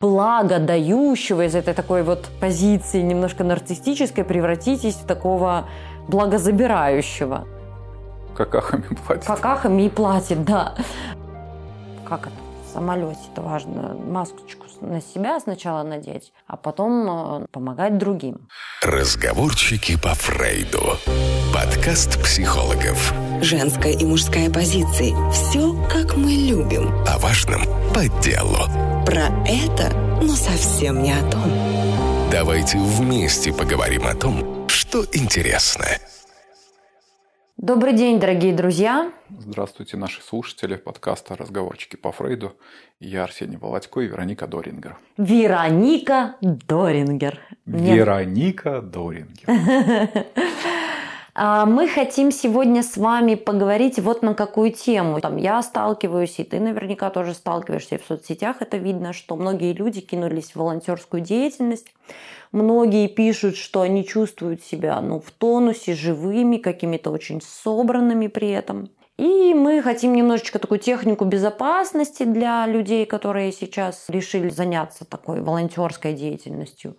благодающего, из этой такой вот позиции немножко нарциссической превратитесь в такого благозабирающего. Какахами платит. Какахами и платит, да. Как это? В самолете это важно. Масочку на себя сначала надеть, а потом э, помогать другим. Разговорчики по Фрейду. Подкаст психологов. Женская и мужская позиции. Все, как мы любим. О важном по делу. Про это, но совсем не о том. Давайте вместе поговорим о том, что интересно. Добрый день, дорогие друзья. Здравствуйте, наши слушатели подкаста «Разговорчики по Фрейду». Я Арсений Володько и Вероника Дорингер. Вероника Дорингер. Вероника Дорингер. А, мы хотим сегодня с вами поговорить вот на какую тему. Там я сталкиваюсь, и ты наверняка тоже сталкиваешься, и в соцсетях это видно, что многие люди кинулись в волонтерскую деятельность. Многие пишут, что они чувствуют себя ну, в тонусе, живыми, какими-то очень собранными при этом. И мы хотим немножечко такую технику безопасности для людей, которые сейчас решили заняться такой волонтерской деятельностью.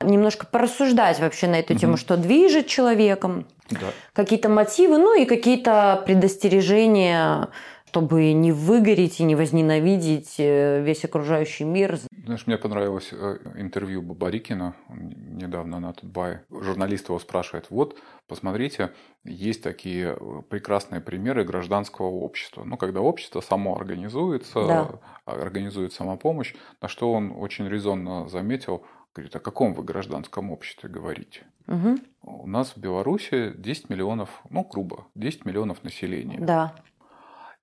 Немножко порассуждать вообще на эту угу. тему, что движет человеком, да. какие-то мотивы, ну и какие-то предостережения, чтобы не выгореть и не возненавидеть э, весь окружающий мир. Знаешь, мне понравилось э, интервью Бабарикина недавно на Тутбае. Журналист его спрашивает, вот, посмотрите, есть такие э, прекрасные примеры гражданского общества. Ну, когда общество само организуется, да. организует самопомощь, на что он очень резонно заметил, говорит, о каком вы гражданском обществе говорите? Угу. У нас в Беларуси 10 миллионов, ну, грубо, 10 миллионов населения. Да.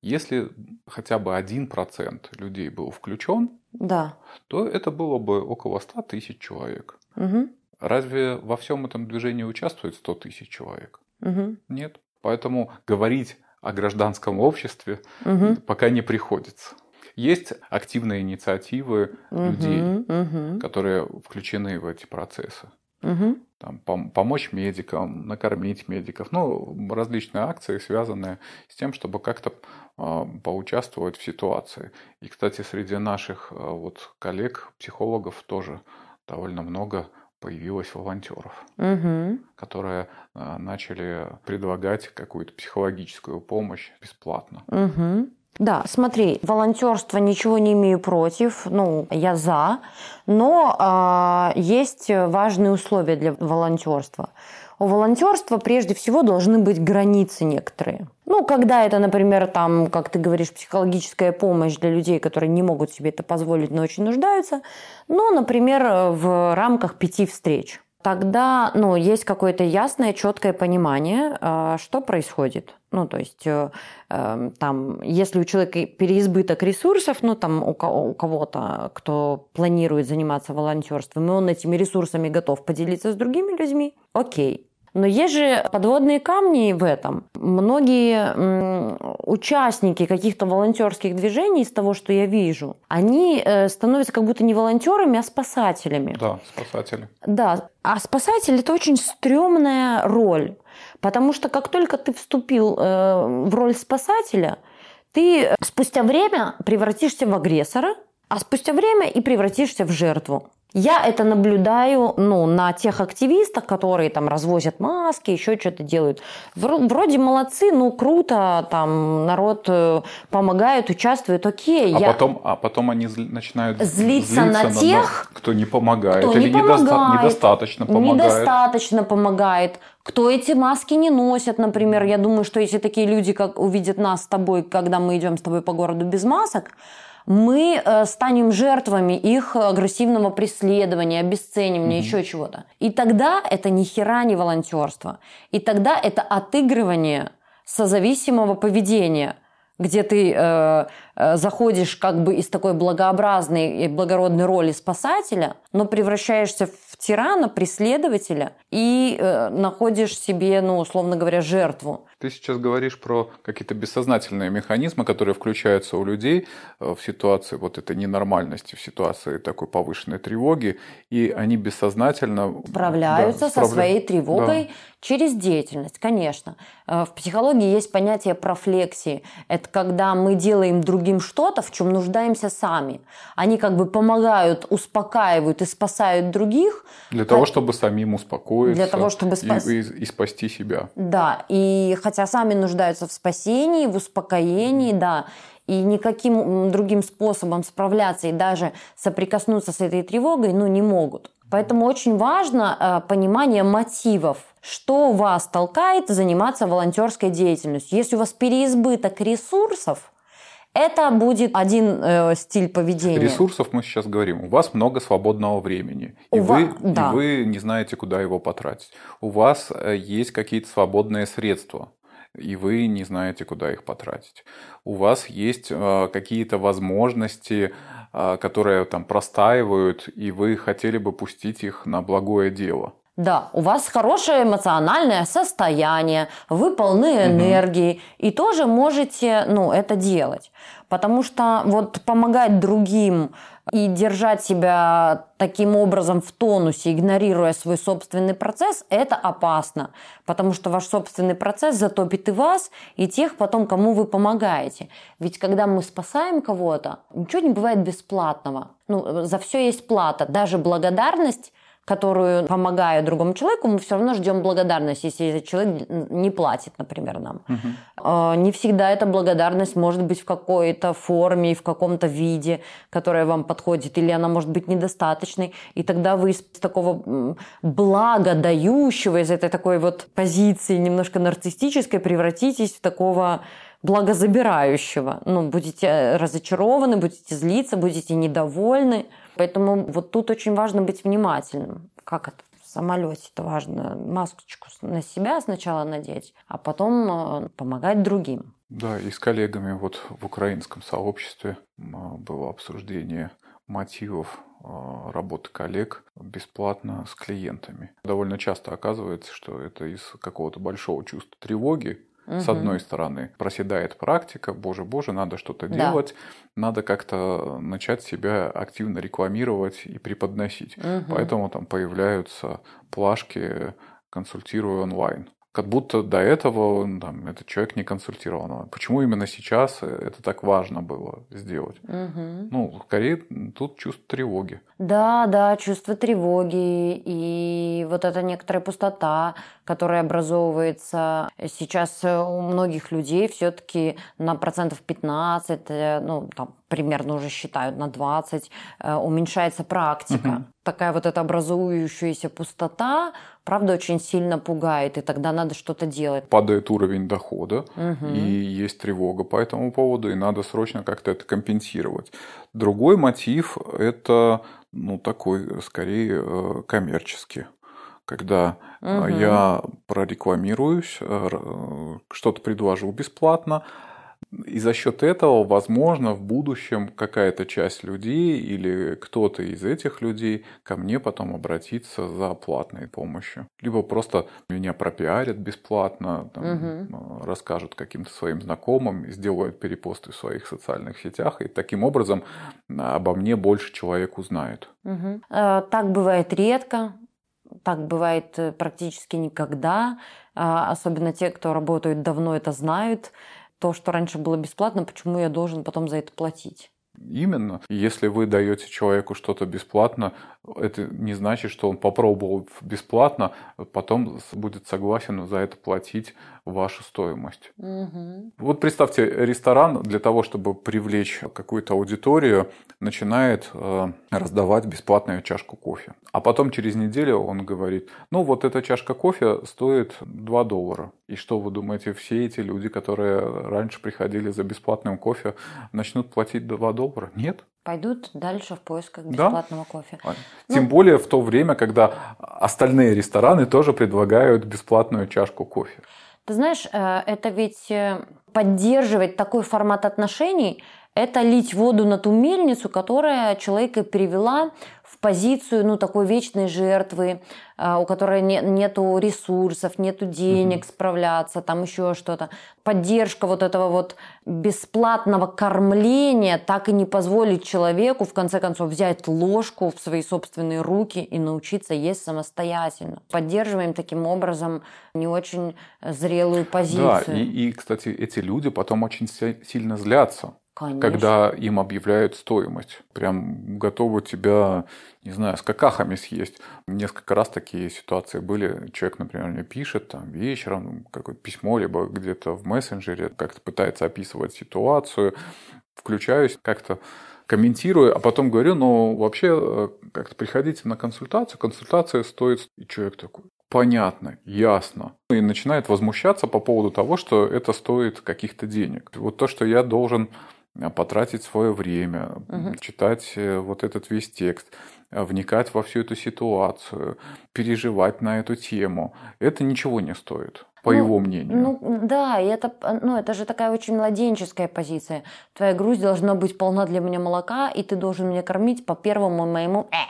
Если хотя бы один процент людей был включен, да. то это было бы около 100 тысяч человек. Угу. Разве во всем этом движении участвует 100 тысяч человек? Угу. Нет. Поэтому говорить о гражданском обществе угу. пока не приходится. Есть активные инициативы угу, людей, угу. которые включены в эти процессы. Угу. Там, пом- помочь медикам, накормить медиков. Ну, различные акции, связанные с тем, чтобы как-то э, поучаствовать в ситуации. И, кстати, среди наших э, вот, коллег, психологов тоже довольно много появилось волонтеров, угу. которые э, начали предлагать какую-то психологическую помощь бесплатно. Угу. Да, смотри, волонтерство ничего не имею против, ну, я за, но э, есть важные условия для волонтерства. У волонтерства прежде всего должны быть границы некоторые. Ну, когда это, например, там, как ты говоришь, психологическая помощь для людей, которые не могут себе это позволить, но очень нуждаются. Ну, например, в рамках пяти встреч тогда ну, есть какое-то ясное, четкое понимание, а, что происходит. Ну, то есть, э, эм, там, если у человека переизбыток ресурсов, ну, там, у кого-то, кто планирует заниматься волонтерством, и он этими ресурсами готов поделиться с другими людьми, окей. Но есть же подводные камни в этом. Многие участники каких-то волонтерских движений, из того, что я вижу, они э, становятся как будто не волонтерами, а спасателями. Да, спасатели. Да, а спасатель это очень стрёмная роль. Потому что как только ты вступил э, в роль спасателя, ты спустя время превратишься в агрессора, а спустя время и превратишься в жертву. Я это наблюдаю ну, на тех активистах, которые там развозят маски, еще что-то делают. Вроде молодцы, ну круто, там народ э, помогает, участвует, окей. А, я... потом, а потом они начинают злиться, злиться на, на тех, кто не помогает кто или не помогает, недостаточно помогает. Недостаточно помогает. Кто эти маски не носят, например. Я думаю, что если такие люди, как увидят нас с тобой, когда мы идем с тобой по городу без масок, мы э, станем жертвами их агрессивного преследования, обесценивания, mm-hmm. еще чего-то. И тогда это ни хера не волонтерство. И тогда это отыгрывание созависимого поведения где ты э, э, заходишь как бы из такой благообразной и благородной роли спасателя, но превращаешься в тирана, преследователя и э, находишь себе, ну, условно говоря, жертву. Ты сейчас говоришь про какие-то бессознательные механизмы, которые включаются у людей э, в ситуации вот этой ненормальности, в ситуации такой повышенной тревоги, и они бессознательно справляются да, со своей тревогой да. через деятельность, конечно. Э, в психологии есть понятие профлексии. Это когда мы делаем другим что-то, в чем нуждаемся сами. Они как бы помогают, успокаивают и спасают других. Для того, чтобы самим успокоиться. Для того, чтобы спас... и, и, и спасти себя. Да, и хотя сами нуждаются в спасении, в успокоении, да, и никаким другим способом справляться и даже соприкоснуться с этой тревогой, ну, не могут. Поэтому очень важно э, понимание мотивов, что вас толкает заниматься волонтерской деятельностью. Если у вас переизбыток ресурсов, это будет один э, стиль поведения. Ресурсов мы сейчас говорим. У вас много свободного времени, и, вы, да. и вы не знаете, куда его потратить. У вас э, есть какие-то свободные средства, и вы не знаете, куда их потратить. У вас есть э, какие-то возможности, э, которые там простаивают, и вы хотели бы пустить их на благое дело. Да, у вас хорошее эмоциональное состояние, вы полны энергии угу. и тоже можете, ну, это делать. Потому что вот помогать другим и держать себя таким образом в тонусе, игнорируя свой собственный процесс, это опасно. Потому что ваш собственный процесс затопит и вас, и тех потом, кому вы помогаете. Ведь когда мы спасаем кого-то, ничего не бывает бесплатного. Ну, за все есть плата. Даже благодарность которую помогаю другому человеку, мы все равно ждем благодарность, если этот человек не платит, например, нам. Угу. Не всегда эта благодарность может быть в какой-то форме и в каком-то виде, которая вам подходит, или она может быть недостаточной, и тогда вы из такого благодающего, из этой такой вот позиции немножко нарциссической превратитесь в такого благозабирающего. Ну, будете разочарованы, будете злиться, будете недовольны. Поэтому вот тут очень важно быть внимательным. Как это в самолете это важно масочку на себя сначала надеть, а потом э, помогать другим. Да, и с коллегами вот в украинском сообществе было обсуждение мотивов э, работы коллег бесплатно с клиентами. Довольно часто оказывается, что это из какого-то большого чувства тревоги, Угу. С одной стороны, проседает практика, боже, боже, надо что-то да. делать, надо как-то начать себя активно рекламировать и преподносить. Угу. Поэтому там появляются плашки «консультирую онлайн» как будто до этого там, этот человек не консультировал. Почему именно сейчас это так важно было сделать? Угу. Ну, скорее, тут чувство тревоги. Да, да, чувство тревоги и вот эта некоторая пустота, которая образовывается сейчас у многих людей все-таки на процентов 15, э, ну, там, примерно уже считают на 20, э, уменьшается практика. Угу. Такая вот эта образующаяся пустота, правда, очень сильно пугает, и тогда надо что-то делать. Падает уровень дохода, угу. и есть тревога по этому поводу, и надо срочно как-то это компенсировать. Другой мотив – это ну, такой, скорее, э, коммерческий когда угу. я прорекламируюсь, что-то предложу бесплатно, и за счет этого, возможно, в будущем какая-то часть людей или кто-то из этих людей ко мне потом обратится за платной помощью. Либо просто меня пропиарят бесплатно, там, угу. расскажут каким-то своим знакомым, сделают перепосты в своих социальных сетях, и таким образом обо мне больше человек узнает. Угу. Так бывает редко, так бывает э, практически никогда. А, особенно те, кто работают давно, это знают то, что раньше было бесплатно, почему я должен потом за это платить? Именно. Если вы даете человеку что-то бесплатно, это не значит, что он попробовал бесплатно, потом будет согласен за это платить вашу стоимость. Угу. Вот представьте, ресторан для того, чтобы привлечь какую-то аудиторию, начинает э, раздавать бесплатную чашку кофе. А потом через неделю он говорит, ну вот эта чашка кофе стоит 2 доллара. И что вы думаете, все эти люди, которые раньше приходили за бесплатным кофе, начнут платить 2 доллара? Нет пойдут дальше в поисках бесплатного да? кофе. Тем ну, более в то время, когда остальные рестораны тоже предлагают бесплатную чашку кофе. Ты знаешь, э, это ведь э, поддерживать такой формат отношений, это лить воду на ту мельницу, которая человека перевела в позицию, ну, такой вечной жертвы, а, у которой не, нету ресурсов, нету денег угу. справляться, там еще что-то. Поддержка вот этого вот бесплатного кормления так и не позволит человеку, в конце концов, взять ложку в свои собственные руки и научиться есть самостоятельно. Поддерживаем таким образом не очень зрелую позицию. Да, и, и кстати, эти люди потом очень сильно злятся. Конечно. когда им объявляют стоимость. Прям готовы тебя, не знаю, с какахами съесть. Несколько раз такие ситуации были. Человек, например, мне пишет там вечером какое-то письмо, либо где-то в мессенджере, как-то пытается описывать ситуацию. Включаюсь, как-то комментирую, а потом говорю, ну, вообще, э, как-то приходите на консультацию, консультация стоит... И человек такой, понятно, ясно. И начинает возмущаться по поводу того, что это стоит каких-то денег. Вот то, что я должен потратить свое время, угу. читать э, вот этот весь текст, э, вникать во всю эту ситуацию, переживать на эту тему. Это ничего не стоит по ну, его мнению. Ну да, и это, ну, это же такая очень младенческая позиция. Твоя грудь должна быть полна для меня молока, и ты должен меня кормить по первому моему э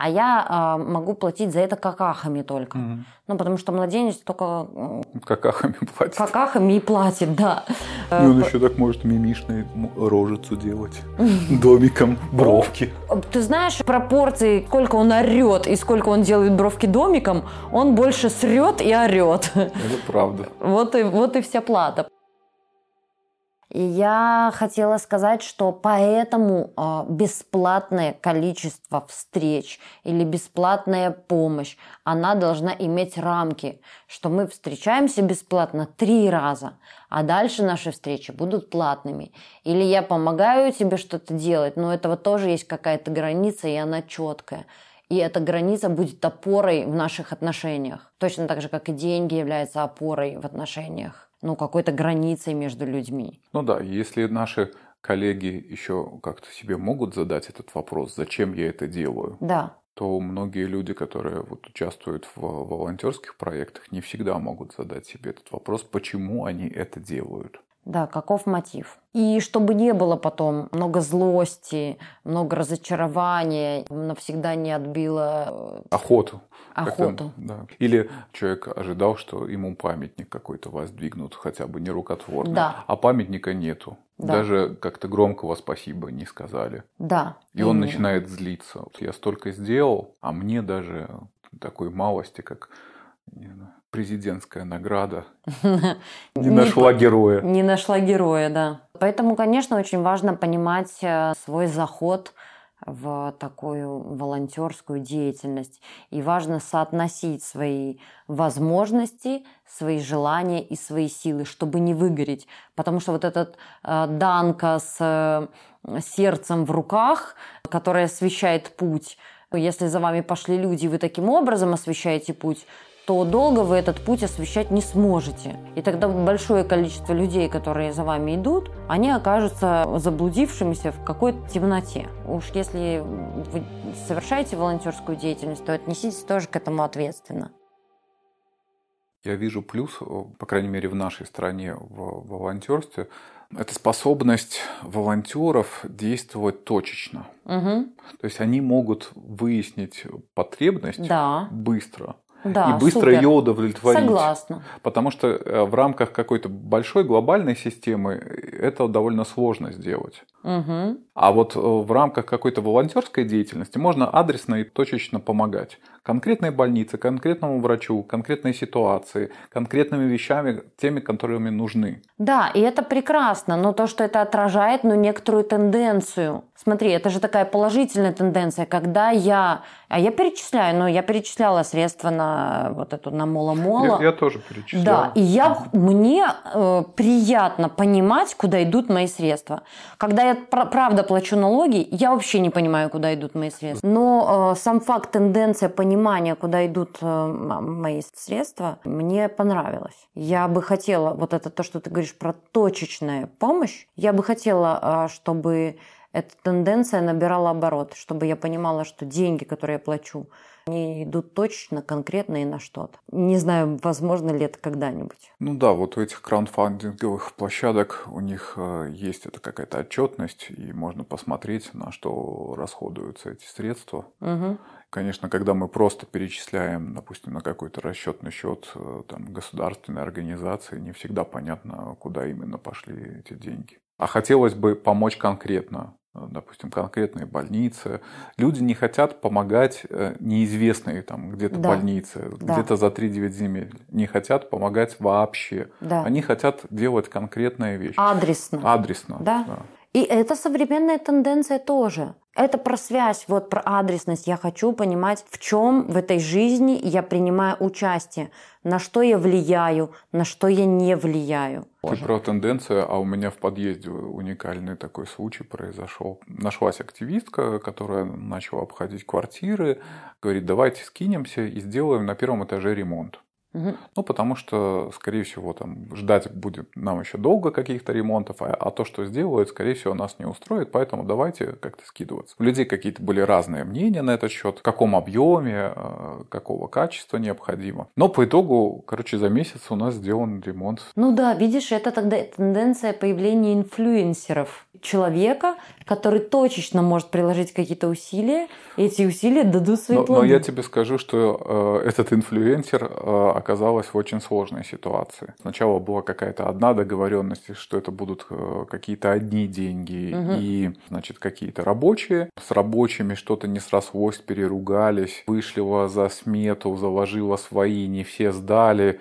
а я э, могу платить за это какахами только. Угу. Ну, потому что младенец только... Какахами платит. Какахами и платит, да. И он еще так может мимишной рожицу делать. Домиком бровки. Ты знаешь пропорции, сколько он орет и сколько он делает бровки домиком, он больше срет и орет. Это правда. Вот и, вот и вся плата. Я хотела сказать, что поэтому э, бесплатное количество встреч или бесплатная помощь, она должна иметь рамки, что мы встречаемся бесплатно три раза, а дальше наши встречи будут платными. Или я помогаю тебе что-то делать, но этого тоже есть какая-то граница, и она четкая. И эта граница будет опорой в наших отношениях. Точно так же, как и деньги являются опорой в отношениях ну, какой-то границей между людьми. Ну да, если наши коллеги еще как-то себе могут задать этот вопрос, зачем я это делаю, да. то многие люди, которые вот участвуют в волонтерских проектах, не всегда могут задать себе этот вопрос, почему они это делают. Да, каков мотив. И чтобы не было потом много злости, много разочарования, навсегда не отбило... Э, охоту. Охоту. Да. Или человек ожидал, что ему памятник какой-то воздвигнут, хотя бы не рукотворный. Да. А памятника нету. Да. Даже как-то громкого спасибо не сказали. Да. И он начинает злиться. Вот я столько сделал, а мне даже такой малости, как не знаю, президентская награда не нашла героя. Не нашла героя, да. Поэтому, конечно, очень важно понимать э, свой заход в такую волонтерскую деятельность. И важно соотносить свои возможности, свои желания и свои силы, чтобы не выгореть. Потому что вот этот э, данка с э, сердцем в руках, которая освещает путь, если за вами пошли люди, и вы таким образом освещаете путь, то долго вы этот путь освещать не сможете. И тогда большое количество людей, которые за вами идут, они окажутся заблудившимися в какой-то темноте. Уж если вы совершаете волонтерскую деятельность, то отнеситесь тоже к этому ответственно. Я вижу плюс, по крайней мере, в нашей стране в волонтерстве, это способность волонтеров действовать точечно. Угу. То есть они могут выяснить потребность да. быстро да, и быстро супер. ее удовлетворить. Согласна. Потому что э, в рамках какой-то большой глобальной системы это довольно сложно сделать. Угу. А вот э, в рамках какой-то волонтерской деятельности можно адресно и точечно помогать конкретной больнице, конкретному врачу, конкретной ситуации, конкретными вещами, теми, которыми нужны. Да, и это прекрасно, но то, что это отражает ну, некоторую тенденцию. Смотри, это же такая положительная тенденция, когда я, а я перечисляю, но я перечисляла средства на вот эту на мола-мола. Я, я тоже перечисляю. Да, и я, мне э, приятно понимать, куда идут мои средства. Когда я правда плачу налоги, я вообще не понимаю, куда идут мои средства. Но э, сам факт, тенденция понимания, куда идут э, мои средства, мне понравилось. Я бы хотела, вот это то, что ты говоришь про точечную помощь, я бы хотела, э, чтобы эта тенденция набирала оборот, чтобы я понимала, что деньги, которые я плачу, они идут точно, конкретно и на что-то. Не знаю, возможно ли это когда-нибудь. Ну да, вот у этих краундфандинговых площадок у них э, есть это какая-то отчетность, и можно посмотреть, на что расходуются эти средства. Угу. Конечно, когда мы просто перечисляем, допустим, на какой-то расчетный счет э, там, государственной организации, не всегда понятно, куда именно пошли эти деньги. А хотелось бы помочь конкретно допустим, конкретные больницы. Люди не хотят помогать э, неизвестной там где-то Да. больнице, Да. где-то за 3-9 земель. Не хотят помогать вообще. Да. Они хотят делать конкретные вещи. Адресно. Адресно. Да. И это современная тенденция тоже. Это про связь, вот про адресность. Я хочу понимать, в чем в этой жизни я принимаю участие, на что я влияю, на что я не влияю. Ты про тенденцию, а у меня в подъезде уникальный такой случай произошел. Нашлась активистка, которая начала обходить квартиры, говорит, давайте скинемся и сделаем на первом этаже ремонт. Ну, потому что, скорее всего, там ждать будет нам еще долго каких-то ремонтов, а, а то, что сделают, скорее всего, нас не устроит, поэтому давайте как-то скидываться. У людей какие-то были разные мнения на этот счет, в каком объеме, э, какого качества необходимо. Но по итогу, короче, за месяц у нас сделан ремонт. Ну да, видишь, это тогда тенденция появления инфлюенсеров. Человека, который точечно может приложить какие-то усилия, и эти усилия дадут свои Но, но плоды. я тебе скажу, что э, этот инфлюенсер э, оказалась в очень сложной ситуации. Сначала была какая-то одна договоренность, что это будут э, какие-то одни деньги Мгм. и, значит, какие-то рабочие. С рабочими что-то не срослось, переругались, вышлила за смету, заложила свои, не все сдали.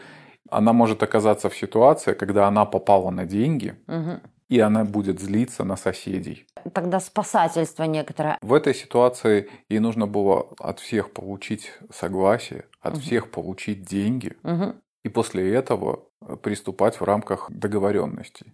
Она может оказаться в ситуации, когда она попала на деньги, Мгм. и она будет злиться на соседей. Тогда спасательство некоторое. В этой ситуации ей нужно было от всех получить согласие, от всех получить деньги, Мгм. и после этого приступать в рамках договоренностей.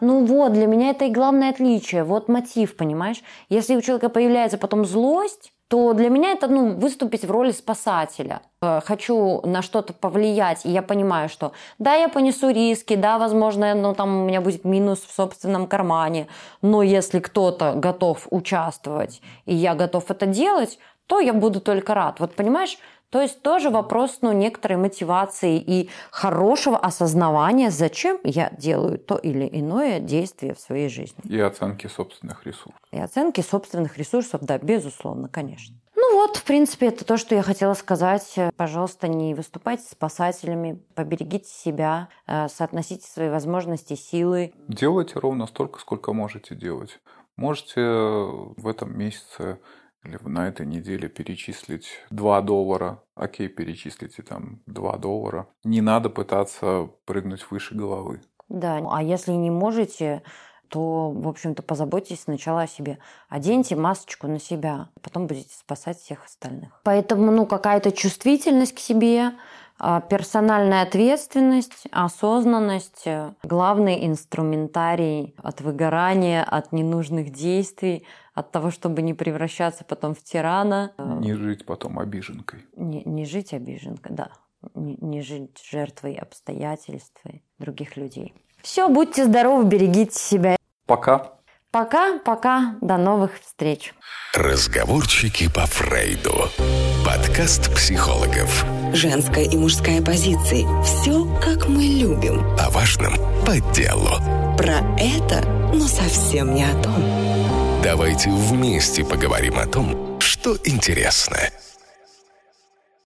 Ну вот, для меня это и главное отличие. Вот мотив, понимаешь? Если у человека появляется потом злость, то для меня это ну, выступить в роли спасателя. Э, Хочу на что-то повлиять, и я понимаю, что да, я понесу риски, да, возможно, ну, там у меня будет минус в собственном кармане, но если кто-то готов участвовать, и я готов это делать, то я буду только рад. Вот понимаешь, то есть тоже вопрос ну, некоторой мотивации и хорошего осознавания, зачем я делаю то или иное действие в своей жизни. И оценки собственных ресурсов. И оценки собственных ресурсов, да, безусловно, конечно. Ну вот, в принципе, это то, что я хотела сказать. Пожалуйста, не выступайте спасателями, поберегите себя, э, соотносите свои возможности, силы. Делайте ровно столько, сколько можете делать. Можете в этом месяце на этой неделе перечислить 2 доллара. Окей, перечислите там 2 доллара. Не надо пытаться прыгнуть выше головы. Да, а если не можете, то, в общем-то, позаботьтесь сначала о себе. Оденьте масочку на себя, потом будете спасать всех остальных. Поэтому, ну, какая-то чувствительность к себе, а, персональная ответственность, осознанность, э, главный инструментарий от выгорания, от ненужных действий, от того, чтобы не превращаться потом в тирана. Не жить потом обиженкой. Не, не жить обиженкой, да. Не, не жить жертвой обстоятельств и других людей. Все, будьте здоровы, берегите себя. Пока. Пока, пока, до новых встреч. Разговорчики по Фрейду. Подкаст психологов. Женская и мужская позиции. Все, как мы любим. О важном по делу. Про это, но совсем не о том. Давайте вместе поговорим о том, что интересно.